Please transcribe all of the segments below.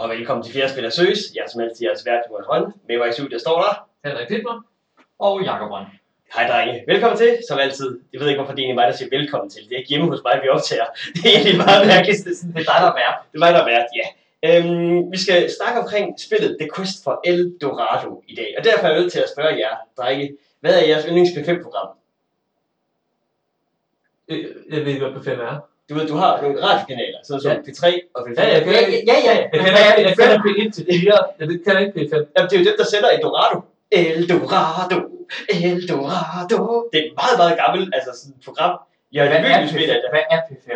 og velkommen til Fjerde Spiller Søs. Jeg er som altid jeres vært, Jonas Rønne. Med mig i studiet står der. Henrik Dittmer. og Jakob Røn. Hej drenge. Velkommen til, som altid. Jeg ved ikke, hvorfor det er egentlig mig, der siger velkommen til. Det er ikke hjemme hos mig, vi optager. Det er egentlig meget mærkeligt. Er, Det er dig, der er vært. det er mig, der er vært, ja. Øhm, vi skal snakke omkring spillet The Quest for El Dorado i dag. Og derfor er jeg nødt til at spørge jer, drenge. Hvad er jeres yndlings P5-program? Øh, Jeg ved ikke, hvad P5 er. Du ved, du har nogle radiokanaler, sådan som Ja. P3 og P5. Ja, Ja, ja, ja, ja. Jeg kender, jeg, kender P1 til 4. Jeg ved- kender ikke P5. Jamen, det er jo dem, der sender El Dorado. El Dorado, El Dorado. Det er et meget, meget gammelt altså sådan et program. Jeg Hvad er spillet af P5? det. Hvad er P5?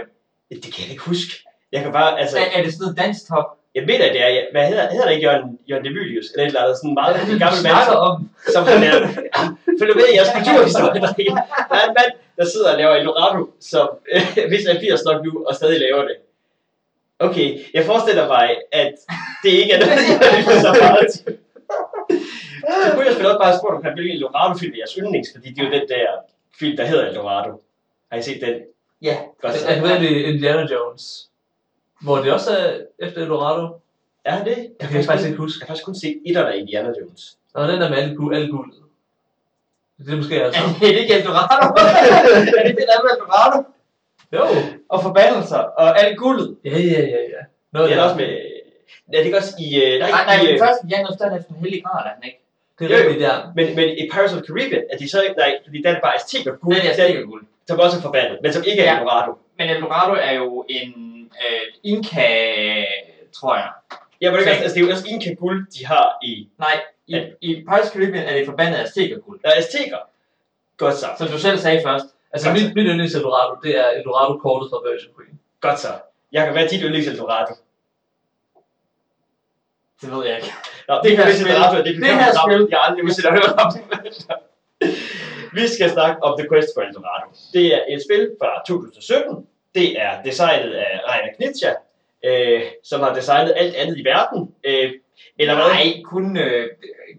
Det kan jeg ikke huske. Jeg kan bare, altså, Er, er det sådan noget danstop? Jeg ved, at det er, hvad hedder, hedder det ikke Jørgen, Jørgen Devylius, eller et eller andet, sådan meget du gammel mand, som, om? som han er, følger med i jeres kulturhistorie. Der er en mand, der sidder og laver Eldorado, som øh, hvis er 80 nok nu, og stadig laver det. Okay, jeg forestiller mig, at det ikke er noget, jeg har så meget til. Så kunne jeg spille op bare spurgt, om han hvilken Eldorado-film er jeres yndlings, fordi det er jo den der film, der hedder Eldorado. Har I set den? Ja. Godt så. Jeg ved, det er Indiana Jones. Hvor det også er efter Eldorado. Er det? Jeg kan faktisk ikke huske. Jeg har faktisk kun set etterne af Indiana Jones. Nå, den der med alle, gu- alle guldet. Det er måske altså. Er det ikke Eldorado? er det det, der er med Eldorado? Jo. Og forbandelser og alt guldet. Ja, ja, ja, ja. Noget Det er der. også med... Ja, det er også i... øh, Nej, Nej, nej, i, øh, først i januar, der er det heldig grad, er den ikke? Det er Jo, rigtigt der. men, men i Pirates of the Caribbean er de så ikke... Nej, fordi der er det bare Azteker guld, Det er den, sikkert guld. som også er forbandet, men som ikke er Ja. Eldorado. Men Eldorado er jo en øh, Inka, tror jeg. Ja, men det, er, Så- altså, det er jo også Inca guld, de har i... Nej, i, Ja. i Pirates of the Caribbean er det forbandet af guld. Der er Azteker. Godt så. Som du selv sagde først. Altså, mit, mit yndlings Eldorado, det er Eldorado-kortet fra Virgin Queen. Godt så. Jeg kan være dit yndlings Eldorado. Det ved jeg ikke. Nå, Det det her spil- Eldorado, det, det her spil- jeg aldrig nogensinde har hørt om. vi skal snakke om The Quest for Eldorado. Det er et spil fra 2017. Det er designet af Rainer Knizia, øh, som har designet alt andet i verden. Øh, eller hvad? Nej, kun, øh,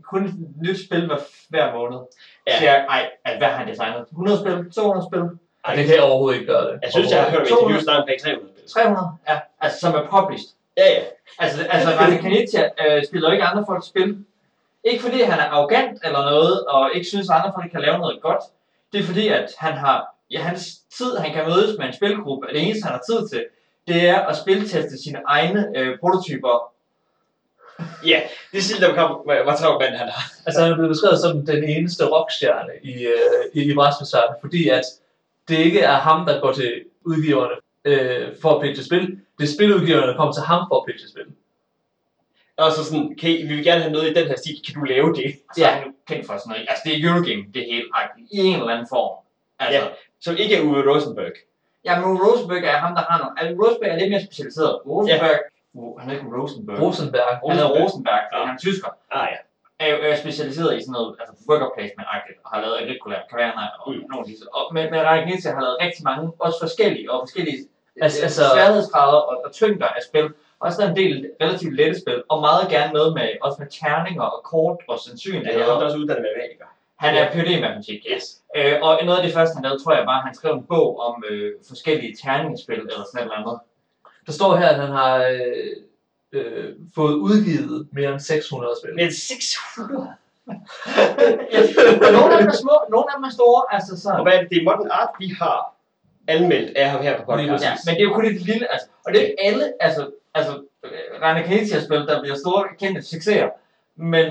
kun et nyt spil hver, hver måned. Ja. Så jeg, ej, altså, hvad har han designet? 100 spil? 200 spil? Og det kan jeg overhovedet ikke gøre det. Jeg synes, jeg har hørt interviews, der er omkring 300 spil. 300? Ja, altså som er published. Ja, ja. Altså, altså Rane Kanitja øh, spiller jo ikke andre folks spil. Ikke fordi han er arrogant eller noget, og ikke synes, at andre folk kan lave noget godt. Det er fordi, at han har, i hans tid, han kan mødes med en spilgruppe, og det eneste, han har tid til, det er at spilteste sine egne øh, prototyper. Ja, det er sådan, der kom, hvor, hvor travlt mand han har. Altså, han er blevet beskrevet som den eneste rockstjerne i, øh, i, i brætspilsverdenen, fordi at det ikke er ham, der går til udgiverne øh, for at pitche spil. Det er spiludgiverne, der kommer til ham for at pitche spil. Og så sådan, okay, vi vil gerne have noget i den her stil, kan du lave det? Så ja. er han jo kendt for sådan noget. Altså, det er Eurogame, det hele, i en eller anden form. Altså, Ja. Som ikke er Uwe Rosenberg. Ja, men Rosenberg er ham, der har noget. Altså, Rosenberg er lidt mere specialiseret. Rosenberg, ja. han er ikke Rosenberg. Rosenberg. han hedder Rosenberg, fordi Ja. han er tysker. Ah ja. Er jo er specialiseret i sådan noget, altså worker placement-agtigt, og har lavet Agricola, Caverna og Mm. nogle af disse. Og, men, men Rane Knizia har lavet rigtig mange, også forskellige, og forskellige Altså- altså, altså- sværhedsgrader og, og tyngder af spil. Også der er en del relativt lette spil, og meget gerne noget med, også med terninger og kort og Ja, jeg er sandsynligheder. også uddannet matematiker. Han er Ph.D. i matematik. Yes. Øh, og noget af det første, han lavede, tror jeg, var, at han skrev en bog om øh, forskellige terningespil, eller sådan et eller andet. Der står her, at han har øh, øh, fået udgivet mere end 600 spil. Men 600? ja, nogle af dem er små, nogle af dem er store, altså Og sådan. hvad er det, det er Modern Art, vi har anmeldt af ham her på Lige podcast. Ja, men det er jo kun et lille, altså, og det er ikke alle, altså, altså, Rainer Knizia-spil, der bliver store, kendte succeser, men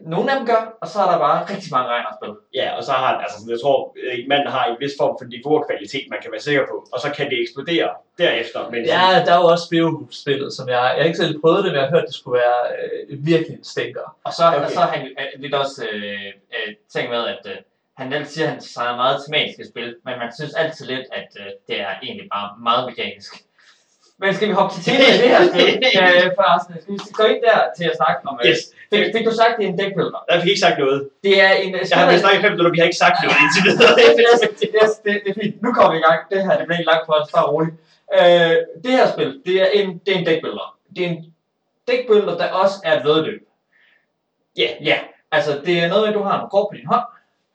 nogle af dem gør, og så er der bare rigtig mange Reiner-spil. Ja, og så har han, altså jeg tror, øh, manden har en vis form for niveau og kvalitet, man kan være sikker på. Og så kan det eksplodere derefter. Men Ja, der er jo også Beowulf-spillet, som jeg, jeg har ikke selv prøvet det, men jeg har hørt, det skulle være øh, virkelig en stinker. Og så, Okay. og så har han øh, lidt også øh, øh, tænkt med, at øh, han altid siger, at han designer meget tematiske spil, men man synes altid lidt, at øh, det er egentlig bare meget mekanisk. Men skal vi hoppe til temaet i det her spil, øh, forresten? Skal vi gå ind der til at snakke om... Øh, Yes. fik, fik, du sagt, det er en deckbuilder? Der fik ikke sagt noget. Det er en... Jeg har snakket i fem minutter, vi har ikke sagt noget indtil videre. yes, yes, det, det er fint. Nu kommer vi i gang. Det her det bliver ikke langt for os. Bare roligt. Øh, det her spil, det er en, det er en deckbuilder. Det er en deckbuilder, der også er et vedløb. Ja. Ja, altså det er noget med, at du har en kort på din hånd.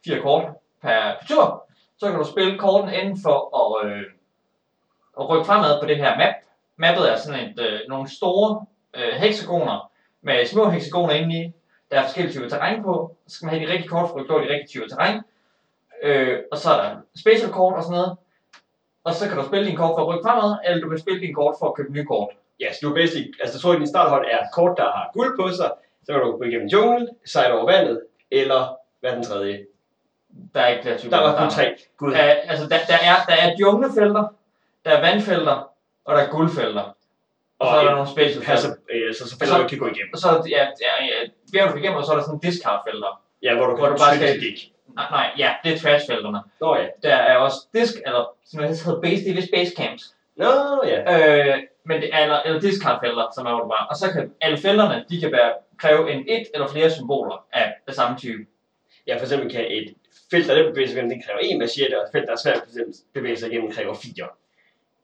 Fire kort per, per tur. Så kan du spille korten inden for at, øh, at rykke fremad på det her map. Mappet er sådan et, øh, nogle store øh, hexagoner med små hexagoner indeni. Der er forskellige typer terræn på. Så skal man have de rigtige kort for at de rigtige typer terræn. Øh, og så er der special kort og sådan noget. Og så kan du spille dine kort for at rykke fremad, eller du kan spille dine kort for at købe nye kort. Ja, så du er basic, altså jeg tror, at din starthold er kort, der har guld på sig, så kan du gå igennem junglen, sejle over vandet, eller hvad den tredje? Der er ikke flere typer. Der var kun tre. Gud. Altså, der, der, er, der er djunglefelter, der er vandfelter, og der er guldfelter. Og, så er der nogle special passer, øh, så, så felter du ikke kan gå igennem. Og så ja, ja, ja, bjerger du igennem, og så er der sådan discardfelter. Ja, hvor du Hvor kan du bare skal- dæk. Nej, nej, ja, det er trashfelterne. Nå ja. Der er også disk, eller som det hedder base, det er vist base camps. Nå ja. Øh, men det er, eller, eller discardfelter, som er hvor du bare. Og så kan alle felterne, de kan være, kræve en et eller flere symboler af, af samme type. Ja, for eksempel kan et felt, der er bevæger sig igennem, det kræver en machete, og et felt, der er svært at bevæge sig igennem, kræver fire.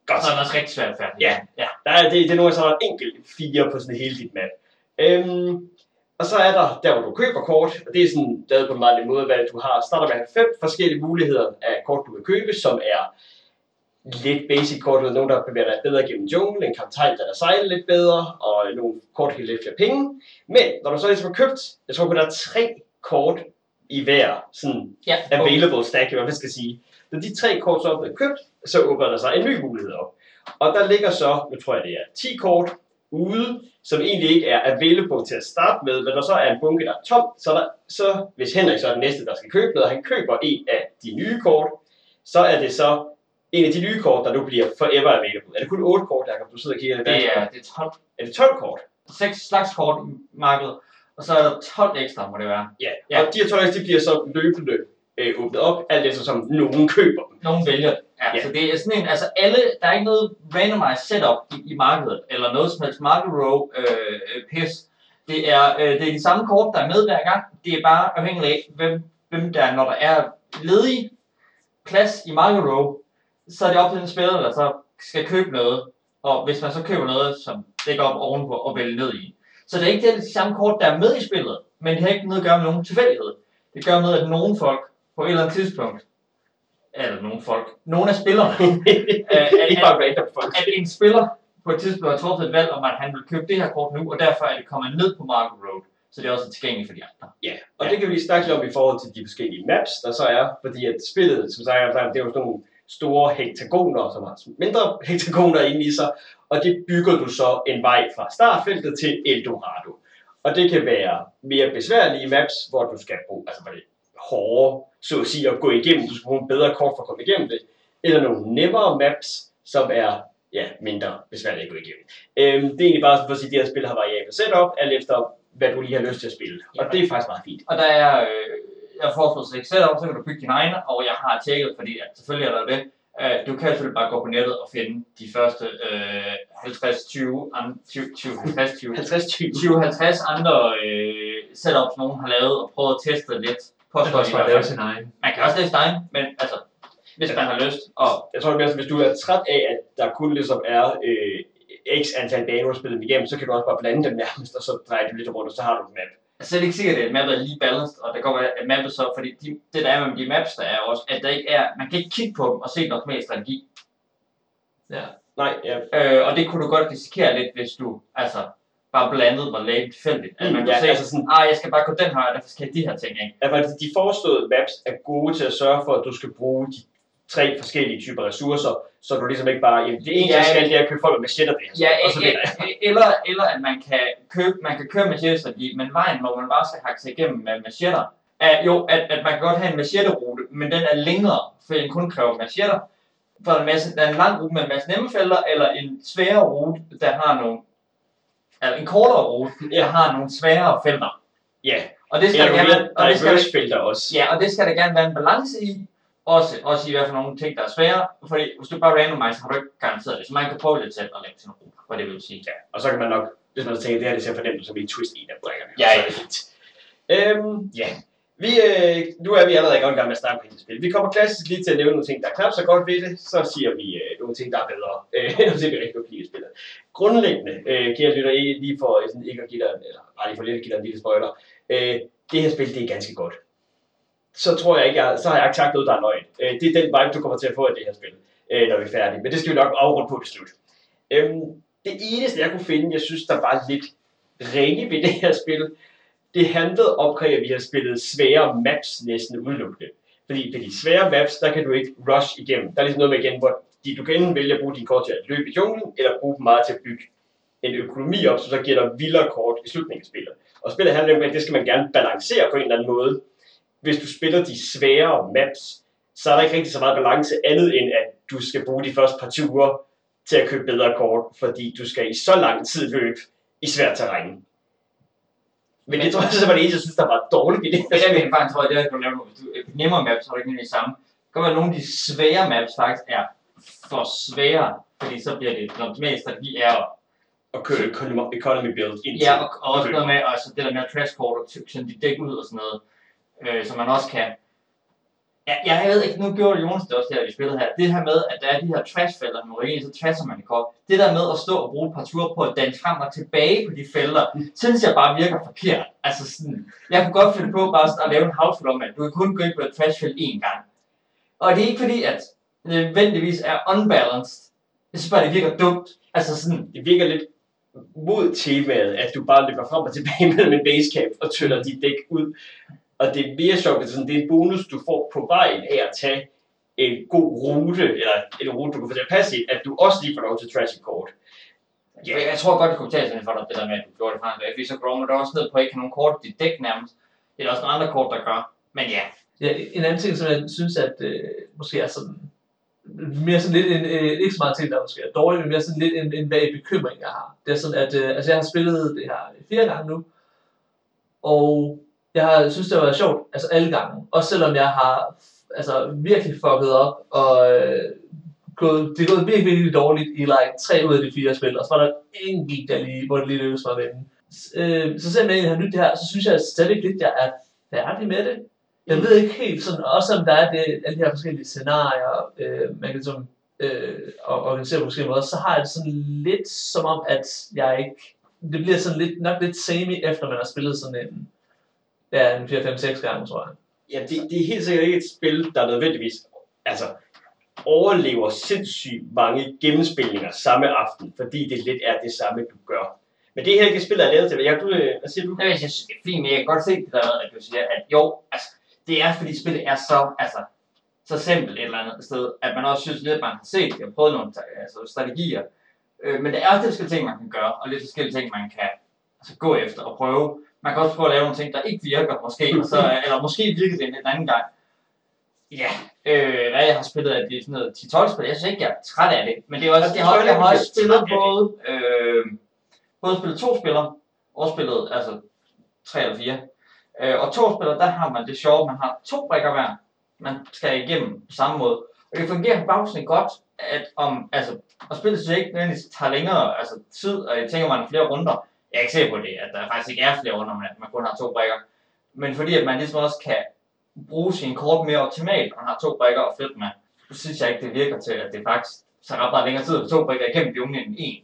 Godt. Så er det også rigtig svært færdig. Ja. ja. Der er, det, det er nogle gange så en enkelt fire på sådan hele dit map. Øhm, og så er der der, hvor du køber kort, og det er sådan lavet på en meget måde, hvad du har. Starter med at have fem forskellige muligheder af kort, du kan købe, som er lidt basic kort, nogle der bevæger dig bedre gennem junglen, en kaptajn, der der sejler lidt bedre, og nogle kort, der kan lidt flere penge. Men når du så ligesom har købt, jeg tror kun der er tre kort i hver sådan ja. available stack, eller hvad man skal sige. Når de tre kort så er blevet købt, så åbner der sig en ny mulighed op. Og der ligger så, nu tror jeg det er 10 kort ude, som egentlig ikke er available til at starte med, men når så er en bunke, der er tom, så, er der, så hvis Henrik så er den næste, der skal købe noget, og han køber en af de nye kort, så er det så en af de nye kort, der nu bliver forever available. Er det kun 8 kort, der kan du sidde og kigge? Det er, det er 12, er det 12 kort? seks slags kort i markedet, og så er der 12 ekstra, må det være. Ja. Ja. Og de her 12 de bliver så løbende øh, åbnet op, alt efter som nogen køber dem. Nogen vælger det. Ja, Ja. så det er sådan en, altså alle, der er ikke noget randomized setup i, i markedet, eller noget som helst market row øh, øh, pis. Det er, øh, det er de samme kort, der er med hver gang. Det er bare afhængigt af, hvem, hvem der, når der er ledig plads i market row, så er det op til den spiller, der så skal købe noget. Og hvis man så køber noget, som ligger op ovenpå og vælge ned i. Så det er ikke det de samme kort, der er med i spillet, men det har ikke noget at gøre med nogen tilfældighed. Det gør med, at nogle folk på et eller andet tidspunkt, eller nogle folk, nogle af spillerne, er- ikke bare random folk. at en spiller på et tidspunkt har truffet et valg om, at han vil købe det her kort nu, og derfor er det kommet ned på Market Road, så det er også tilgængeligt for de andre. Ja, og Ja. det kan vi snakke lidt om i forhold til de forskellige maps, der så er, fordi at spillet, som sagt, det er jo sådan nogle store hektagoner, som har mindre hektagoner inde i sig, og det bygger du så en vej fra startfeltet til Eldorado. Og det kan være mere besværlige maps, hvor du skal bruge, altså hvor det er så at sige, at gå igennem, du skal bruge en bedre kort for at komme igennem det, eller nogle nemmere maps, som er ja, mindre besværligt at gå igennem. Øhm, det er egentlig bare for at sige, at de her spil har variable setup, alt efter hvad du lige har lyst til at spille. Og Ja. det er faktisk meget fint. Og der er, øh, jeg foreslår foreslået ikke setup, så kan du bygge dine egen, og jeg har tjekket, fordi at selvfølgelig er der det. Øh, du kan selvfølgelig bare gå på nettet og finde de første øh, 50, 20, an- 20, 20, 50, 20, 50 20. 20-50 andre øh, setups, nogen har lavet og prøvet at teste lidt. Man Påstår kan også bare lave sin egen. Man kan også lave sin egen, men altså, hvis man har lyst. Og Jeg tror er mere, hvis du er træt af, at der kun ligesom er øh, x antal baner, du spiller dem igennem, så kan du også bare blande dem nærmest, og så dreje dem lidt rundt, og så har du en map. Jeg er slet ikke sikkert, at mappet er lige balanced, og går være, at mappet så, fordi de, det der er med de maps, der er også, at der ikke er, man kan ikke kigge på dem og se noget med strategi. Ja. Nej, ja. Øh, og det kunne du godt risikere lidt, hvis du altså bare blandede og lagde tilfældigt. At Mm, man kunne ja, se, altså sådan- ah, jeg skal bare gå den her, og derfor skal jeg de her ting, ikke? Altså, de foreslåede maps er gode til at sørge for, at du skal bruge de tre forskellige typer ressourcer, så du ligesom ikke bare, jamen, det eneste, Ja, skal, det er at købe folk med machetter det Ja, og så e- vinder jeg. e- eller, eller at man kan købe, man kan køre machete-strategi, men vejen, hvor man bare skal hakke sig igennem med machetter, er jo, at, at man kan godt have en machete-rute, men den er længere, fordi den kun kræver machetter. For en masse, der er en lang rute med en masse nemme felter, eller en sværere rute, der har nogle, eller en kortere rute, der har nogle sværere felter. Ja, Og det skal der gerne, og det skal felter også. ja, og det skal der gerne være en balance i, også, også i hvert fald nogle ting, der er svære, fordi hvis du bare randomiser, har du ikke garanteret det, så man kan prøve lidt selv at lave sin rute, hvad det vil sige. Ja, og så kan man nok, hvis man tænker, det her det ser fornemt ud som i twist en af brækkerne. Ja, så ja. Øhm, ja. Vi, øh, nu er vi allerede i gang med at snakke på det spil. Vi kommer klassisk lige til at nævne nogle ting, der er knap så godt ved det. Så siger vi øh, nogle ting, der er bedre. Øh, nogle ting, vi rigtig godt lide i spillet. Grundlæggende, øh, kære lytter, I- lige for øh, sådan, ikke at give dig, eller bare lige for lidt at give dig en lille spoiler. Øh, det her spil, det er ganske godt. Så tror jeg ikke, jeg, så har jeg ikke sagt noget, der er løgn. Øh, det er den vibe, du kommer til at få af det her spil, øh, når vi er færdige. Men det skal vi nok afrunde på til slut. Øhm, det eneste, jeg kunne finde, jeg synes, der var lidt ringe ved det her spil, det handlede om, at vi har spillet svære maps næsten udelukkende. Fordi på de svære maps, der kan du ikke rush igennem. Der er ligesom noget med igen, hvor de, du kan enten vælge at bruge din kort til at løbe i junglen, eller bruge dem meget til at bygge en økonomi op, så så giver dig vildere kort i slutningen af spillet. Og spillet handler om, at det skal man gerne balancere på en eller anden måde. Hvis du spiller de svære maps, så er der ikke rigtig så meget balance andet end, at du skal bruge de første par ture til at købe bedre kort, fordi du skal i så lang tid løbe i svært terræn. Men det tror jeg, så var det eneste, jeg synes, der var dårligt i det. Det er jeg faktisk tror, jeg, det er, du nævner, hvis du øh, nemmere maps har du ikke nemlig samme. Det kan være, at nogle af de svære maps faktisk er for svære, fordi så bliver det, den optimale strategi er at Og køre economy, economy build ind Ja, og, og også noget med altså, det der med at trash kort og sådan de dæk ud og sådan noget, øh, som man også kan. Ja, jeg ved ikke, nu gjorde Jonas det også der, vi spillede her. Det her med, at der er de her trashfelter, når man så trasher man i kort. Det der med at stå og bruge et par ture på at danse frem og tilbage på de felter, synes jeg bare virker forkert. Altså sådan, jeg kunne godt finde på bare sådan at lave en house om, at du kan kun gå ind på et trashfelt én gang. Og det er ikke fordi, at det nødvendigvis er unbalanced. Jeg synes bare, det virker dumt. Altså sådan, Det virker lidt mod temaet, at du bare løber frem og tilbage mellem en basecamp og tynder dit dæk ud. Og det er mere sjovt, sådan, det er en bonus, du får på vejen af at tage en god rute, eller en rute, du kan få til at passe i, at du også lige får lov til at trash et kort. Ja, jeg, jeg tror godt, det kunne betale sig for dig, det der med, at du gjorde det fra en Hvis så går der også ned på, at ikke nogen kort i dit dæk nærmest. Det er der også nogle andre kort, der gør. Men ja, Ja, en anden ting, som jeg synes, at øh, måske er sådan, mere sådan lidt en, øh, ikke så meget ting, der måske er dårligt, men mere sådan lidt en, en vag bekymring, jeg har. Det er sådan, at øh, altså, jeg har spillet det her fire gange nu, og jeg har synes, det har været sjovt, altså alle gange. Også selvom jeg har altså, virkelig fucket op, og øh, gået, det er gået virkelig, virkelig dårligt i like, tre ud af de fire spil, og så var der enkelt, der lige, hvor det lige lykkedes mig at vinde. Øh, så selvom jeg har nyt det her, så synes jeg stadig lidt, at jeg er færdig med det. Jeg ved ikke helt sådan, også om der er det, alle de her forskellige scenarier, øh, man kan sådan, øh, og- organisere på forskellige måder, så har jeg det sådan lidt som om, at jeg ikke, det bliver sådan lidt, nok lidt samey, efter man har spillet sådan en, ja, en 4-5-6 gange, tror jeg. Ja, det, det er helt sikkert ikke et spil, der nødvendigvis altså, overlever sindssygt mange gennemspilninger samme aften, fordi det lidt er det samme, du gør. Men det her ikke et spil, der er lavet til. Jeg, du, hvad siger du? jeg synes, det er fint, men jeg kan godt se det der med, at du siger, at jo, altså, det er fordi spillet er så, altså, så simpelt et eller andet sted, at man også synes lidt, at man har set det og prøvet nogle altså, strategier. Øh, men der er også lidt forskellige ting, man kan gøre, og lidt forskellige ting, man kan altså, gå efter og prøve. Man kan også prøve at lave nogle ting, der ikke virker, måske, og så, eller måske virker det en anden gang. Ja, øh, hvad jeg har spillet af det er sådan noget 10-12 spil, jeg synes ikke, jeg er træt af det, men det er også, jeg har, jeg har også spillet både, øh, både spillet to spillere, og spillet, altså tre eller fire, Øh, og to spillere, der har man det sjove, man har to brikker hver, man skal igennem på samme måde. Og det fungerer forbavsende godt, at om, altså, og spillet synes jeg ikke nødvendigvis tager længere altså, tid, og jeg tænker, man flere runder. Jeg er ikke sikker på det, at der faktisk ikke er flere runder, men at man kun har to brikker. Men fordi at man ligesom også kan bruge sin kort mere optimalt, og man har to brikker og flytte med, så synes jeg ikke, det virker til, at det faktisk tager ret meget længere tid at to brikker igennem junglen end en.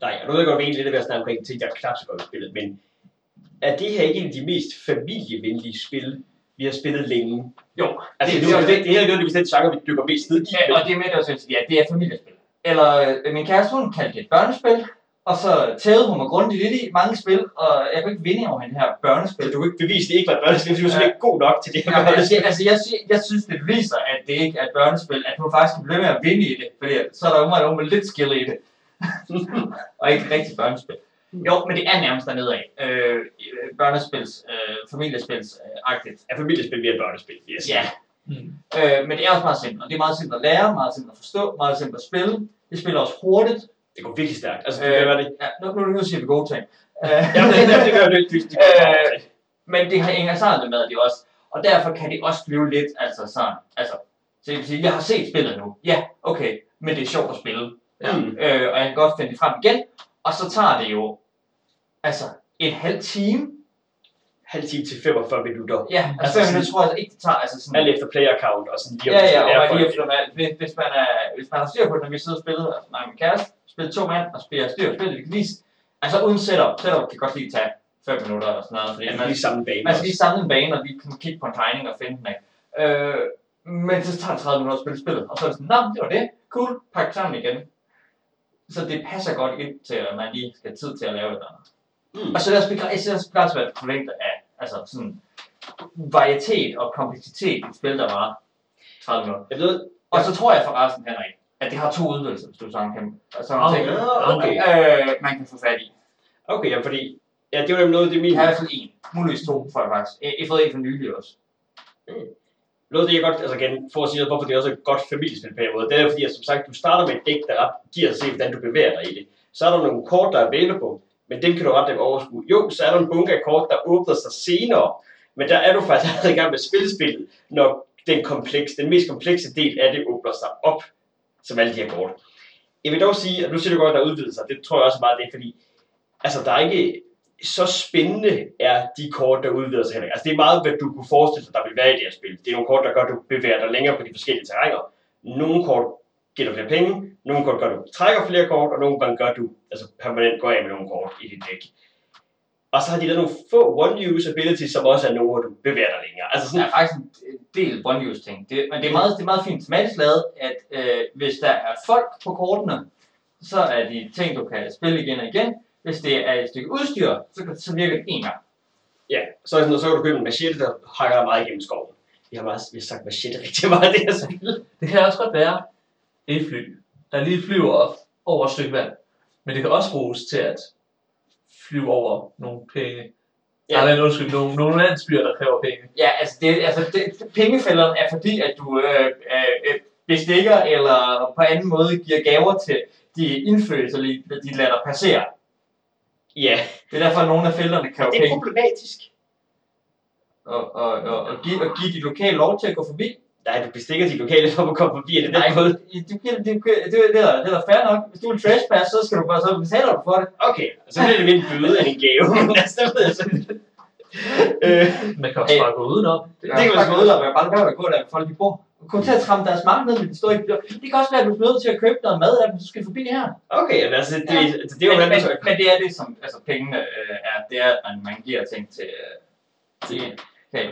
Nej, og nu ved jeg godt, at vi egentlig lidt ved at snakke omkring ting, der er knap så godt spillet, men er det her ikke en af de mest familievenlige spil, vi har spillet længe? Jo, Altså, det, det, det, det, det, her er jo den genre, vi dykker mest ned i. Ja, og det er med det også, ja, det er familiespil. Eller øh, min kæreste, hun kaldte det et børnespil, og så tævede hun mig grundigt lidt i mange spil, og jeg kunne ikke vinde over hende her børnespil. Du kan ikke bevise, at det ikke var et børnespil, fordi du er simpelthen ikke god nok til det her Ja, jeg, børnespil. altså, jeg, siger- jeg synes, det viser, at det ikke er et børnespil, at hun faktisk kan blive med at vinde i det, fordi så er der umiddelbart nogen med lidt skill i det. og ikke et rigtigt børnespil. Jo, men det er nærmest dernede af. Øh, børnespils, øh, familiespils-agtigt. Er familiespil mere et børnespil, sige. Ja, Mm. øh, men det er også meget simpelt. Og det er meget simpelt at lære, meget simpelt at forstå, meget simpelt at spille. Det spiller også hurtigt. Det går virkelig stærkt. Altså, det Øh, være det. Ja, nu, nu, nu siger vi gode ting. Ja, det, det, det gør det ikke. Det, det, Øh, men det har hænger sammen med det også. Og derfor kan det også blive lidt, altså sådan, altså, så jeg vil sige, jeg har set spillet nu. Ja, okay, men det er sjovt at spille. Ja. Mm. Øh, og jeg kan godt finde det frem igen. Og så tager det jo, altså, en halv time. halv time til 45 minutter. Ja, altså, Altså minutter tror jeg altså ikke, det tager. Altså sådan, Alt efter player count og sådan lige ja, ja, og man lige efter hvis, hvis, man er, hvis man har styr på det, når vi sidder og spiller, altså og min kæreste, spiller to mand og spiller styr på spillet, vi kan lige, altså uden setup, setup kan godt lige tage 5 minutter eller sådan noget, fordi man, lige samme bane. Man skal lige samle en bane, og lige kan kigge på en tegning og finde den af. Øh, men så tager det 30 minutter at spille spillet, og så er det sådan, nå, det var det, cool, pak sammen igen. så det passer godt ind til, at man lige skal have tid til at lave det der. Mm. Og så synes også begrænset, hvad forventer af altså sådan varietet og kompleksitet i et spil, der var 30 minutter. Jeg ved, Og så tror jeg forresten, Henrik, at det har to udvidelser, hvis du sådan kan, sådan Okay. ting, okay. øh, man kan få fat i. Okay, ja, fordi... Ja, det var nemlig noget, det er min... Jeg har i hvert fald en. Muligvis to, tror jeg faktisk. Jeg har fået en for nylig også. Noget af det, jeg godt, altså igen, for at sige, hvorfor det er også et godt familiespil på en måde, det er fordi, at som sagt, du starter med et dæk, der ret giver at se, hvordan du bevæger dig i det. Så er der nogle kort, der er available, men dem kan du ret nemt overskue. Jo, så er der en bunke af kort, der åbner sig senere, men der er du faktisk allerede i gang med at spille spillet, når den, kompleks, den mest komplekse del af det åbner sig op, som alle de her kort. Jeg vil dog sige, at nu siger du godt, at der er udvidelser, det tror jeg også meget det, er, fordi altså, der er ikke så spændende er de kort, der udvider sig heller ikke. Altså det er meget, hvad du kunne forestille dig, der vil være i det her spil. Det er nogle kort, der gør, at du bevæger dig længere på de forskellige terrænger. Nogle kort giver dig flere penge, nogle kort gør, at du trækker flere kort, og nogle gange gør, at du altså, permanent går af med nogle kort i dit dæk. Og så har de lavet nogle få one-use abilities, som også er nogle, hvor du bevæger dig længere. Altså Der sådan, er faktisk en del one-use ting. Det, men det er, meget, det er meget fint tematisk lavet, at øh, hvis der er folk på kortene, så er de ting, du kan spille igen og igen. Hvis det er et stykke udstyr, så, kan- så virker det en gang. ja, så, er sådan, noget, så kan du købe en machete, der hakker dig meget igennem skoven. Vi har, meget, vi har sagt machete rigtig meget det her spil. Det kan også godt være et fly, der lige flyver op over et stykke vand. Men det kan også bruges til at flyve over nogle penge. Ja. Eller undskyld, nogle, nogle landsbyer, der kræver penge. Ja, altså, det, altså det, pengefælderen er fordi, at du øh, øh, bestikker eller på anden måde giver gaver til de indfødte, så de, de lader dig passere. Ja, Det er derfor, at nogle af felterne kræver det er penge. problematisk. Og, og, og, og, give, og give de lokale lov til at gå forbi. Nej, du bestikker de lokale for at komme forbi, er det Nej, den måde? du, giver, du, det, det, er, det er fair nok. Hvis du vil trespass, så skal du bare, så betaler du for det. Okay, så bliver det min bøde end en gave. altså, det ved jeg så ikke. øh, Man kan også bare gå udenom. Det, kan det kan man man gå ud og være bare lade være med at gå der, hvor folk de bor. Du kommer til at trampe deres magt ned, men de står ikke Det kan også være, at du er nødt til at købe noget mad af dem, så skal forbi her. okay, men altså, det, Ja. det, det er jo, men, men, du men, det er det, som altså, pengene øh, er. Det er, at man, man giver ting til... Øh, til okay.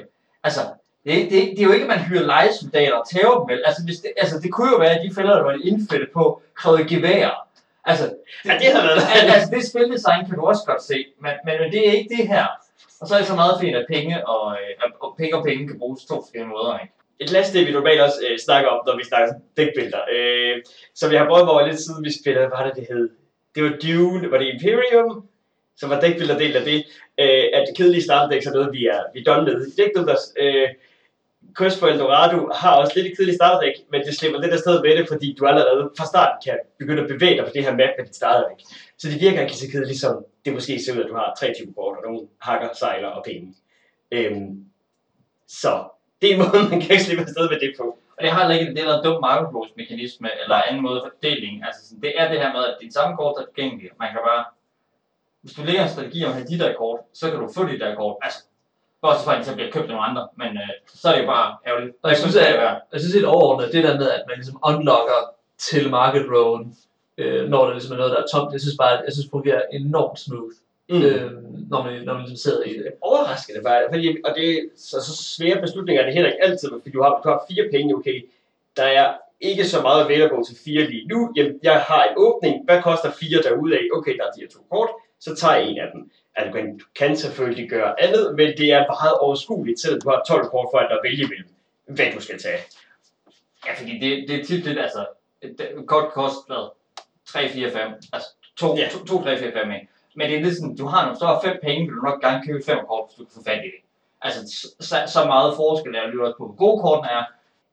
Altså, det, det, det, er jo ikke, at man hyrer lejesoldater og tæver dem vel. Altså, hvis det, altså, det kunne jo være, at de fælder, der var indfældet på, krævede geværer. Altså, Ja, det havde været... Al- altså det spildesign kan du også godt se, men, men, men det er ikke det her. Og så er det så meget fint, at penge og, øh, og penge og penge kan bruges to forskellige måder. Ikke? Et last det, vi normalt også øh, snakker om, når vi snakker dækbilleder. Øh, som jeg har prøvet over lidt siden vi spillede, hvad var det, det hed? Det var Dune, var det Imperium? Som var dækbilleder del af det. Øh, at kedelige starterdæk, så noget, vi er, vi er done med. Dækbilleder, øh, Kurs for Eldorado har også lidt et kedeligt startdæk, men det slipper lidt afsted med det, fordi du allerede fra starten kan begynde at bevæge dig på det her map med dit startdæk. Så det virker ikke så kedeligt, som det måske ser ud, at du har tre typer kort, og nogle hakker, sejler og penge. Øhm, så det er en måde, man kan ikke slippe afsted med det på. Og det har heller ikke en eller dum market mekanisme eller anden måde for fordeling. Altså sådan, det er det her med, at dit samme kort er tilgængelige. Man kan bare, hvis du lægger en strategi om at have de der kort, så kan du få de der kort. Altså, bortset fra, at de så bliver købt af nogle andre, men øh, så er det jo bare ærgerligt. Og jeg synes, det at, er jeg synes helt overordnet, det der med, at man ligesom unlocker til market rowen, øh, når der ligesom er noget, der er tomt, jeg synes bare, jeg synes, det fungerer enormt smooth, Mm. øh, når, man, når man ligesom sidder i det. overraskende bare, fordi, og det er så, så svære beslutninger er det heller ikke altid, fordi du har, du har fire penge, okay, der er ikke så meget available til fire lige nu, jamen, jeg har en åbning, hvad koster fire derude af, okay, der er de her to kort, så tager en af dem. Altså, du kan, du kan selvfølgelig gøre andet, men det er meget overskueligt, selvom du har 12 kort for at vælge mellem, hvad du skal tage. Ja, fordi det, det er tit det, altså, kort koster hvad? 3, 4, 5, altså 2, Ja. 2, 2 3, 4, 5, ikke? Men det er lidt sådan, du har nogle store fem penge, vil du nok gerne købe fem kort, hvis du kan få fat i det. Altså, så, så meget forskel er det også på, hvor gode kortene er.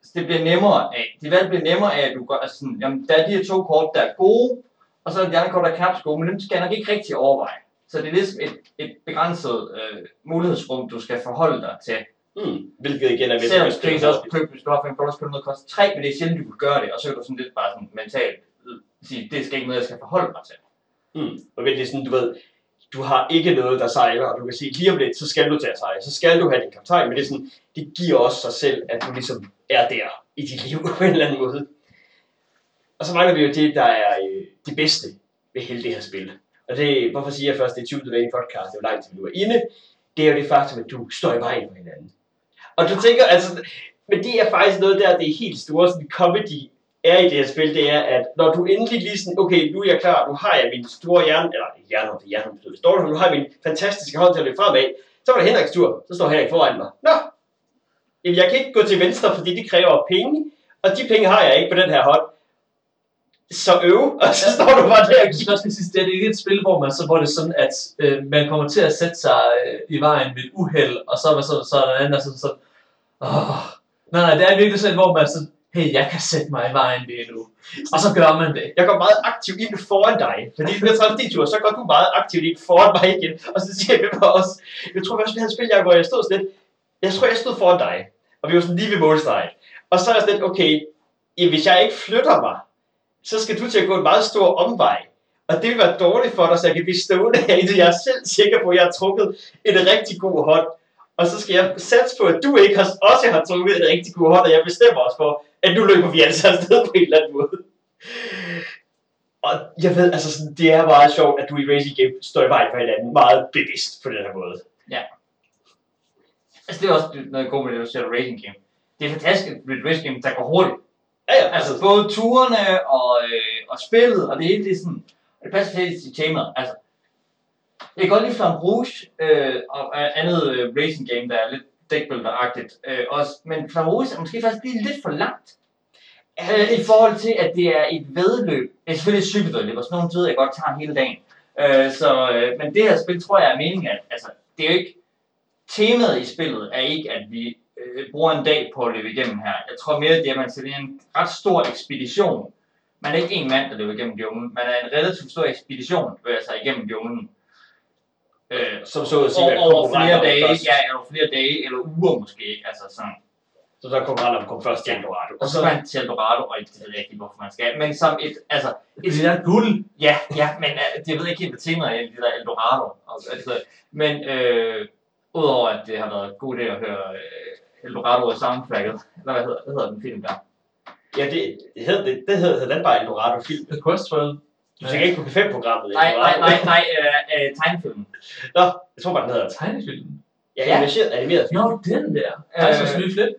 Så det bliver nemmere af, det valg bliver nemmere af, at du gør, altså sådan, jamen, der er de her to kort, der er gode, og så er der de andre kort, der er knap gode, men dem skal jeg nok ikke rigtig overveje. Så det er ligesom et, et begrænset øh, mulighedsrum, du skal forholde dig til. Mm. Hvilket igen er Selvom du kan også købe, hvis du har fem kort, så kan du noget koste tre, men det er sjældent, du kan gøre det, og så kan du sådan lidt bare sådan mentalt øh, sige, det skal ikke noget, jeg skal forholde mig til. Mm. Og det er sådan, du ved, du har ikke noget, der sejler, og du kan sige, lige om lidt, så skal du til at sejle, så skal du have din kaptajn, men det er sådan, det giver også sig selv, at du ligesom er der i dit liv på en eller anden måde. Og så mangler vi jo det, der er de det bedste ved hele det her spil. Og det, hvorfor siger jeg først, det er 20 dage i podcast, det er jo langt til, du er inde, det er jo det faktum, at du står i vejen for hinanden. Og du tænker, altså, men det er faktisk noget der, det er helt store sådan comedy er i det her spil, det er, at når du endelig lige sådan, okay, nu er jeg klar, nu har jeg min store hjerne, eller hjerne, det er hjerne, betyder det står nu har jeg min fantastiske hånd til at løbe fremad, så var det Henriks tur, så står Henrik foran mig. Nå, jeg kan ikke gå til venstre, fordi det kræver penge, og de penge har jeg ikke på den her hånd. Så øv, og så står du bare der og Jeg synes det er ikke et spil, hvor, man, så, hvor det er sådan, at øh, man kommer til at sætte sig øh, i vejen ved et uheld, og så er man sådan, så er der en anden, er sådan, sådan åh. Nej, nej, det er virkelig sådan, hvor man sådan, hey, jeg kan sætte mig i vejen lige nu. Og så gør man det. jeg går meget aktivt ind foran dig, fordi jeg træffer din tur, så går du meget aktivt ind foran mig igen, og så siger jeg mig også, jeg tror også, vi havde et spil, jeg, hvor jeg stod sådan lidt, jeg tror, jeg stod foran dig, og vi var sådan lige ved målstregen, og så er jeg sådan lidt, okay, hvis jeg ikke flytter mig, så skal du til at gå en meget stor omvej, og det vil være dårligt for dig, så jeg kan blive stående her, indtil jeg er selv sikker på, at jeg har trukket en rigtig god hånd, og så skal jeg satse på, at du ikke har, også har trukket en rigtig god hånd, og jeg bestemmer os for, at nu løber vi altså afsted på en eller anden måde. Og jeg ved, altså sådan, det er meget sjovt, at du i Racing Game står i vejen for hinanden meget bevidst på den her måde. Altså, det er også noget godt med det, du siger, racing game. Det er fantastisk med et racing game, der går hurtigt. Ja, ja, Altså, både turene og, øh, og spillet, og det hele, det er sådan, og det passer til temaet. Altså, jeg kan godt lide Flamme Rouge, øh, og øh, andet øh, racing game, der er lidt deckbuilder-agtigt. Øh, også, men Flamme Rouge er måske faktisk lige lidt for langt. Øh, I forhold til, at det er et vedløb. Det er selvfølgelig et cykelvedløb, og sådan nogle tider, jeg godt tager hele dagen. Øh, så, øh, men det her spil, tror jeg er meningen, at altså, det er jo ikke... Temaet i spillet er ikke, at vi øh, bruger en dag på at løbe igennem her. Jeg tror mere, det er, at man sætter en ret stor ekspedition. Man er ikke en mand, der løber igennem junglen. Man er en relativt stor ekspedition, der bevæger sig igennem junglen. Øh, Som så at sige, over, over flere dage, først. ja, over flere dage, eller uger måske, ikke? Altså sådan. Så så er konkurrenter kom først til Eldorado. Og så skal man til Eldorado, og det ved jeg ikke, hvorfor man skal. Men som et, altså, et, er guld. Ja, ja, men uh, det ved jeg ikke helt, hvad temaet er det der Eldorado. Altså, men øh, udover at det har været god idé at høre øh, Eldorado og soundtracket, eller hvad hedder, hvad hedder den film der? Ja, det, det hed, det, det hed, hed den bare Eldorado film. The Quest for Du tænker ikke på P5-programmet Nej, nej, nej, nej, øh, øh, tegnefilmen. Nå, jeg tror bare, den hedder. tegnefilmen. Ja, Ja. animeret, animeret film. Nå, den der. Tysons Øh, nye flip.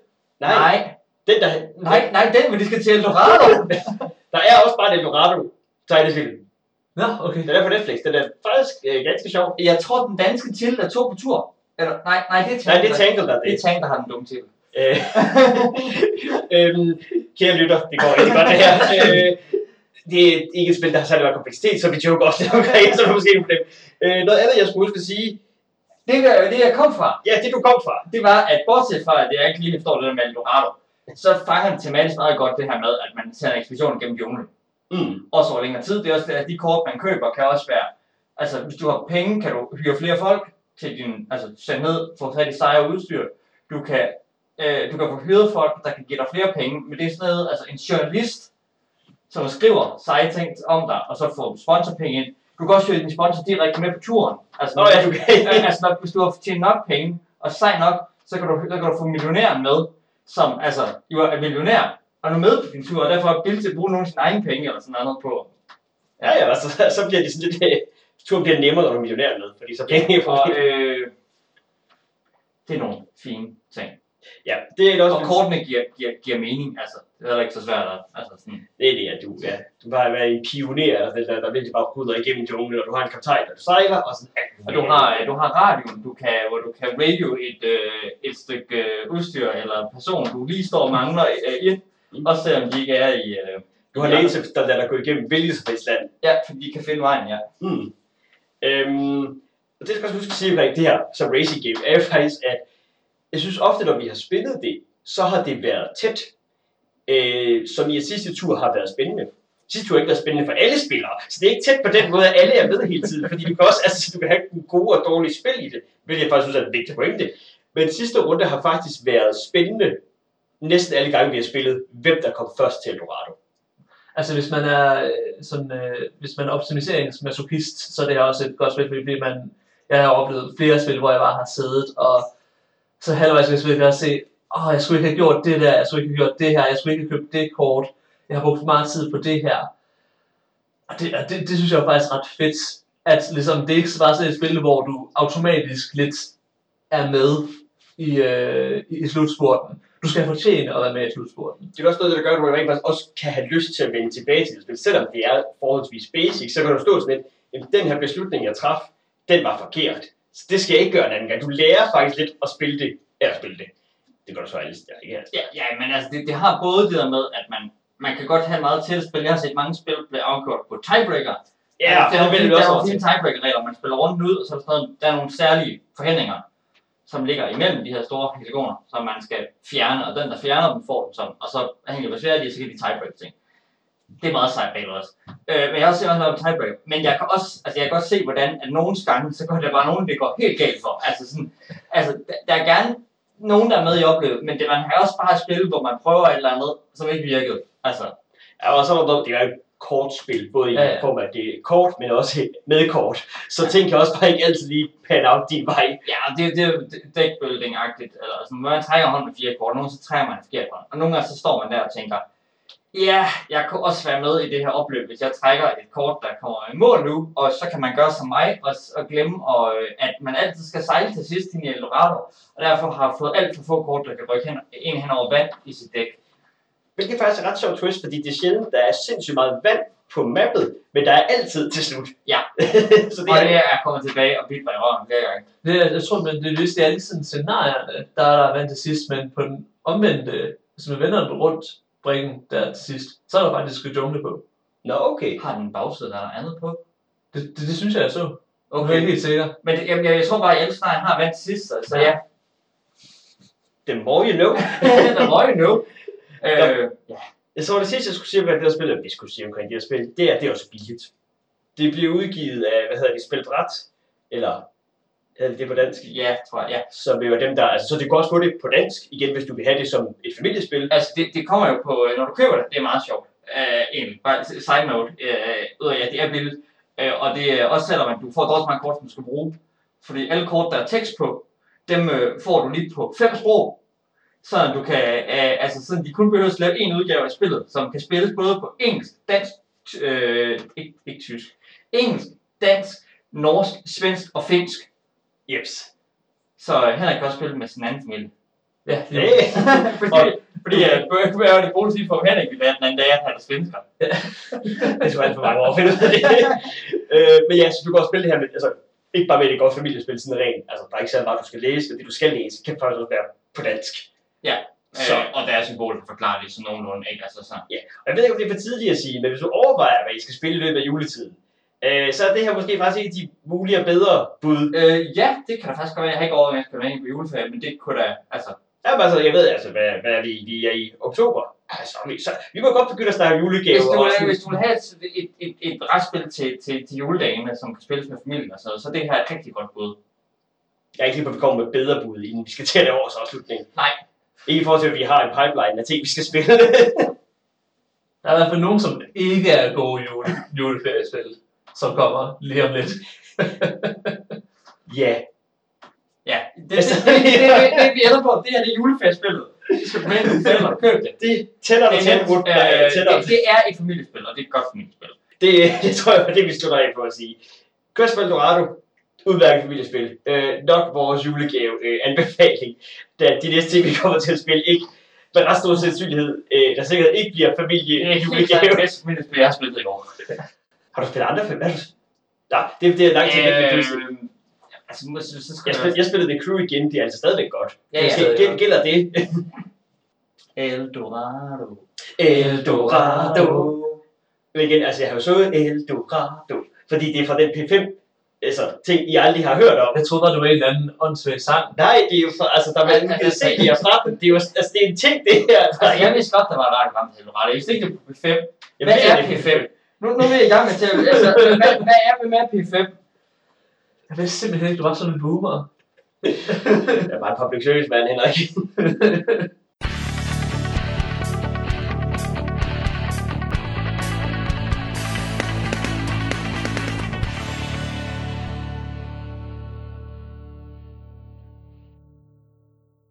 Nej, nej, den der... nej, nej, den, hvor de skal til Eldorado. Der er også bare en Eldorado tegnefilm. Nå, okay. Den er på Netflix. Den er faktisk øh, ganske sjov. Jeg tror, den danske til er to på tur. Eller, nej, nej, det er Nej, det Tangle. er Tangle, der er Det det. er Tangle, der har den dumme til. Øh, øhm, kære lytter, det går rigtig godt det her. Øh, det er ikke et spil, der har særlig meget kompleksitet, så vi joker også lidt omkring, så er det måske et problem. Øh, noget andet, jeg skulle huske at sige, Det, er- det jeg kom fra, ja, det du kom fra. det var, at bortset fra, at jeg ikke lige forstår det der med Eldorado, så fanger det tematisk meget godt det her med, at man sender en ekspedition gennem junglen. Mm. Også over længere tid. Det er også det, at de kort, man køber, kan også være... Altså, hvis du har penge, kan du hyre flere folk til din... Altså, sende ned, få fat i sejre udstyr. Du kan, øh, du kan få hyret folk, der kan give dig flere penge. Men det er sådan noget, altså en journalist, som skriver seje ting om dig, og så får sponsorpenge ind. Du kan også hyre din sponsor direkte med på turen. Altså, Nå ja, du kan. Øh, altså nok, hvis du har tjent nok penge, og sej nok, så kan du, så kan du få millionæren med, som altså, jo er millionær, og nu med på din tur, og derfor er billig til at bruge nogle af sine egne penge, eller sådan noget på. Ja, ja, altså, så bliver det sådan lidt... Øh, turen bliver nemmere, når du er millionær med, fordi så penge Og øh, det er nogle fine ting. Ja, det er også... Og kortene giver, giver, giver mening, altså. Det er heller ikke så svært at, altså sådan. Det er det, at du, ja, du bare være en pioner, eller den der, der virkelig bare ruder igennem junglen, og du har en kaptajn, der du sejler, og sådan alt Og du har, du har radioen, du kan, hvor du kan radio et, øh, et stykke øh, udstyr eller person, du lige står og mangler øh, ind, også selvom de ikke er i... Øh, Du har Ja. native, der lader dig gå igennem hvilket som helst land. ja, fordi de kan finde vejen, ja. Mm. Øhm, og det skal jeg også huske at sige omkring det her som racing game, er jo faktisk, at jeg synes ofte, når vi har spillet det, så har det været tæt, øh, som i at sidste tur har været spændende. Sidste tur har ikke været spændende for alle spillere, så det er ikke tæt på den måde, at alle er med hele tiden, fordi du kan også, altså, du kan have gode og dårlige spil i det, hvilket jeg faktisk synes er en vigtig pointe. Men sidste runde har faktisk været spændende, næsten alle gange vi har spillet, hvem der kom først til Eldorado. Altså hvis man er øh, sådan, øh, hvis man er optimeringsmasochist, så er det også et godt spil, fordi man, jeg har oplevet flere spil, hvor jeg bare har siddet, og så halvvejs i spillet kan jeg se, åh, oh, jeg skulle ikke have gjort det der, jeg skulle ikke have gjort det her, jeg skulle ikke have købt det kort, jeg har brugt for meget tid på det her. Og det, og det, det synes jeg er faktisk ret fedt, at ligesom, det er ikke bare sådan et spil, hvor du automatisk lidt er med, i, øh, i, i slutspurten. Du skal fortjene at være med i slutspurten. Det er også noget, der gør, at du rent faktisk også kan have lyst til at vende tilbage til det spil. Selvom det er forholdsvis basic, så kan du stå sådan lidt, jamen den her beslutning, jeg traf, den var forkert. Så det skal jeg ikke gøre en anden gang. Du lærer faktisk lidt at spille det, at spille det. Det gør du så ellers, ja, ikke? Ja, ja, men altså, det, det har både det der med, at man, man kan godt have meget tæt spil. Jeg har set mange spil blive afgjort på tiebreaker. Ja, er det er til. fine tiebreaker-regler, man spiller rundt ud, og så er der, sådan noget, der er nogle særlige forhindringer, som ligger imellem de her store hexagoner, som man skal fjerne, og den, der fjerner dem, får dem sådan. Og så hænger det svært i, så kan de tiebreak ting. Det er meget sejt bagved også. Øh, men jeg har også set også noget om tiebreak. Men jeg kan også, altså jeg kan godt se, hvordan at nogle gange, så går der bare nogen, det går helt galt for. Altså sådan, altså der, der er gerne nogen, der er med i oplevet, men det, man har også bare et spil, hvor man prøver et eller andet, som ikke virkede. Altså, Ja, og så var det, det var kortspil, både i Ja, ja, form af, det kort, men også med kort. Så ting kan også bare ikke altid lige pan out din vej. Ja, det, det er jo deckbuilding-agtigt, eller sådan, når man trækker hånd med fire kort, nogle så trækker man en forkert hånd, og nogle gange så står man der og tænker, ja, jeg kunne også være med i det her opløb, hvis jeg trækker et kort, der kommer i mål nu, og så kan man gøre som mig, og, og glemme, og, øh, at man altid skal sejle til sidst i Eldorado, og derfor har fået alt for få kort, der kan rykke hen, en hen over vand i sit dæk. Hvilket faktisk er ret sjovt twist, fordi det er sjældent, der er sindssygt meget vand på mappet, men der er altid til slut. Ja. så det Og det er, er kommet tilbage og bidt mig i røven flere gange. Det, er- jeg tror, men det, er lige sådan scenarierne, der er der vand til sidst, men på den omvendte, hvis man vender den rundt, bringen der til sidst, så er der faktisk et jungle på. Nå, okay. Har den en bagside, der er andet på? Det, det, det synes jeg, jeg så. Okay. Jeg er helt sikker. Men det, jamen, jeg, jeg tror bare, at Elfenstein har vand til sidst, så, så ja, The more you know. der må jo nu. Øh, Jeg tror, det sidste, jeg skulle sige omkring det her spil, eller vi skulle sige omkring det her spil, det er, at det er også billigt. Det bliver udgivet af, hvad hedder det, Spilbræt, eller hedder det det på dansk? ja, tror jeg, ja. Som jo er dem, der, altså, så det kan også få det på dansk, igen, hvis du vil have det som et familiespil. Altså, det, det kommer jo på, når du køber det, det er meget sjovt. Uh, egentlig, bare side note, uh, ud af, ja, det er billigt. Uh, og det er også selvom, at du får dog så mange kort, som du skal bruge. Fordi alle kort, der er tekst på, dem uh, får du lige på fem sprog. Så du kan, uh, altså sådan, de kun behøver at lave en udgave af spillet, som kan spilles både på engelsk, dansk, øh, ikke, ikke tysk, engelsk, dansk, norsk, svensk og finsk. Jeps. Så øh, Henrik kan også spille med sin anden familie. Ja, det Hey. fordi, fordi at Bøge er jo det gode sige for Henrik, vi lærte den anden dag, at han er svensker. det skulle alt for mange år at finde ud af det. øh, men ja, så du kan også spille det her med, altså, ikke bare med et godt familiespil, sådan rent, altså, der er ikke særlig meget, du skal læse, og det du skal læse, kan faktisk også være på dansk. Så. Så. Øh, og der er symboler, der forklarer det sådan nogenlunde, ikke? Altså så. Og jeg ved ikke, om det er for tidligt at sige, men hvis du overvejer, hvad I skal spille i løbet af juletiden, øh, så er det her måske faktisk ikke de mulige og bedre bud. Øh, ja, det kan da faktisk godt være. Jeg har ikke overvejet, at jeg skal være på juleferie, men det kunne da, altså, Ja, men altså, jeg ved altså, hvad, hvad er vi, vi er i oktober. Altså, vi, så, vi må godt begynde at snakke julegaver. hvis du, vil, hvis du vil have et, et, et, et restspil til, til, til juledagene, som kan spilles med familien og noget, så det her er et rigtig godt bud. Jeg er ikke lige på, at vi kommer med bedre bud, inden vi skal til det års afslutning. Nej. Ikke i forhold til, at vi har en pipeline af ting, vi skal spille. Der er i hvert fald nogen, som ikke er gode jule, juleferiespil, som kommer lige om lidt. ja, Ja, det, det, det, det, det, det, det, vi ender på, det her det er juleferiespillet. Forældre og købe det. det tættere og Det er, nemt. Øh, tættere. det, det er et familiespil, og det er et godt familiespil. Det, det tror jeg var det, vi slutter af på at sige. Quest Eldorado, udmærket familiespil. Øh, nok vores julegave øh, anbefaling, da de næste ting, vi kommer til at spille, ikke med ret stor sandsynlighed, øh, der sikkert ikke bliver familie Det er julegave. det bedste familiespil, jeg har spillet i år. Har du spillet andre film? Du- Nej, det, det er langt til øh, altså, så, så skal jeg, spil, jeg spillede The Crew igen, det er altså stadigvæk godt. Ja, ja. Gæl- gæl- Gælder det? Eldorado. Eldorado. Men igen, altså jeg har jo så Eldorado, fordi det er fra den P5, altså ting, I aldrig har hørt om. Jeg troede bare, det var en eller anden åndssvag sang. Nej, det er jo altså der er Altså, man kan altså, se, de er fra dem. Det er jo, altså det er en ting, det her. Der Altså, jeg vidste godt, der var et radio ramt Eldorado. Jeg vidste ikke, det var på P5. Jeg Hvad ved, er det P5? Nu, nu er vi i gang med til. Altså, hvad, hvad er vi med P5? Jeg vidste simpelthen ikke, du var sådan en boomer. Jeg er bare en public service man, Henrik.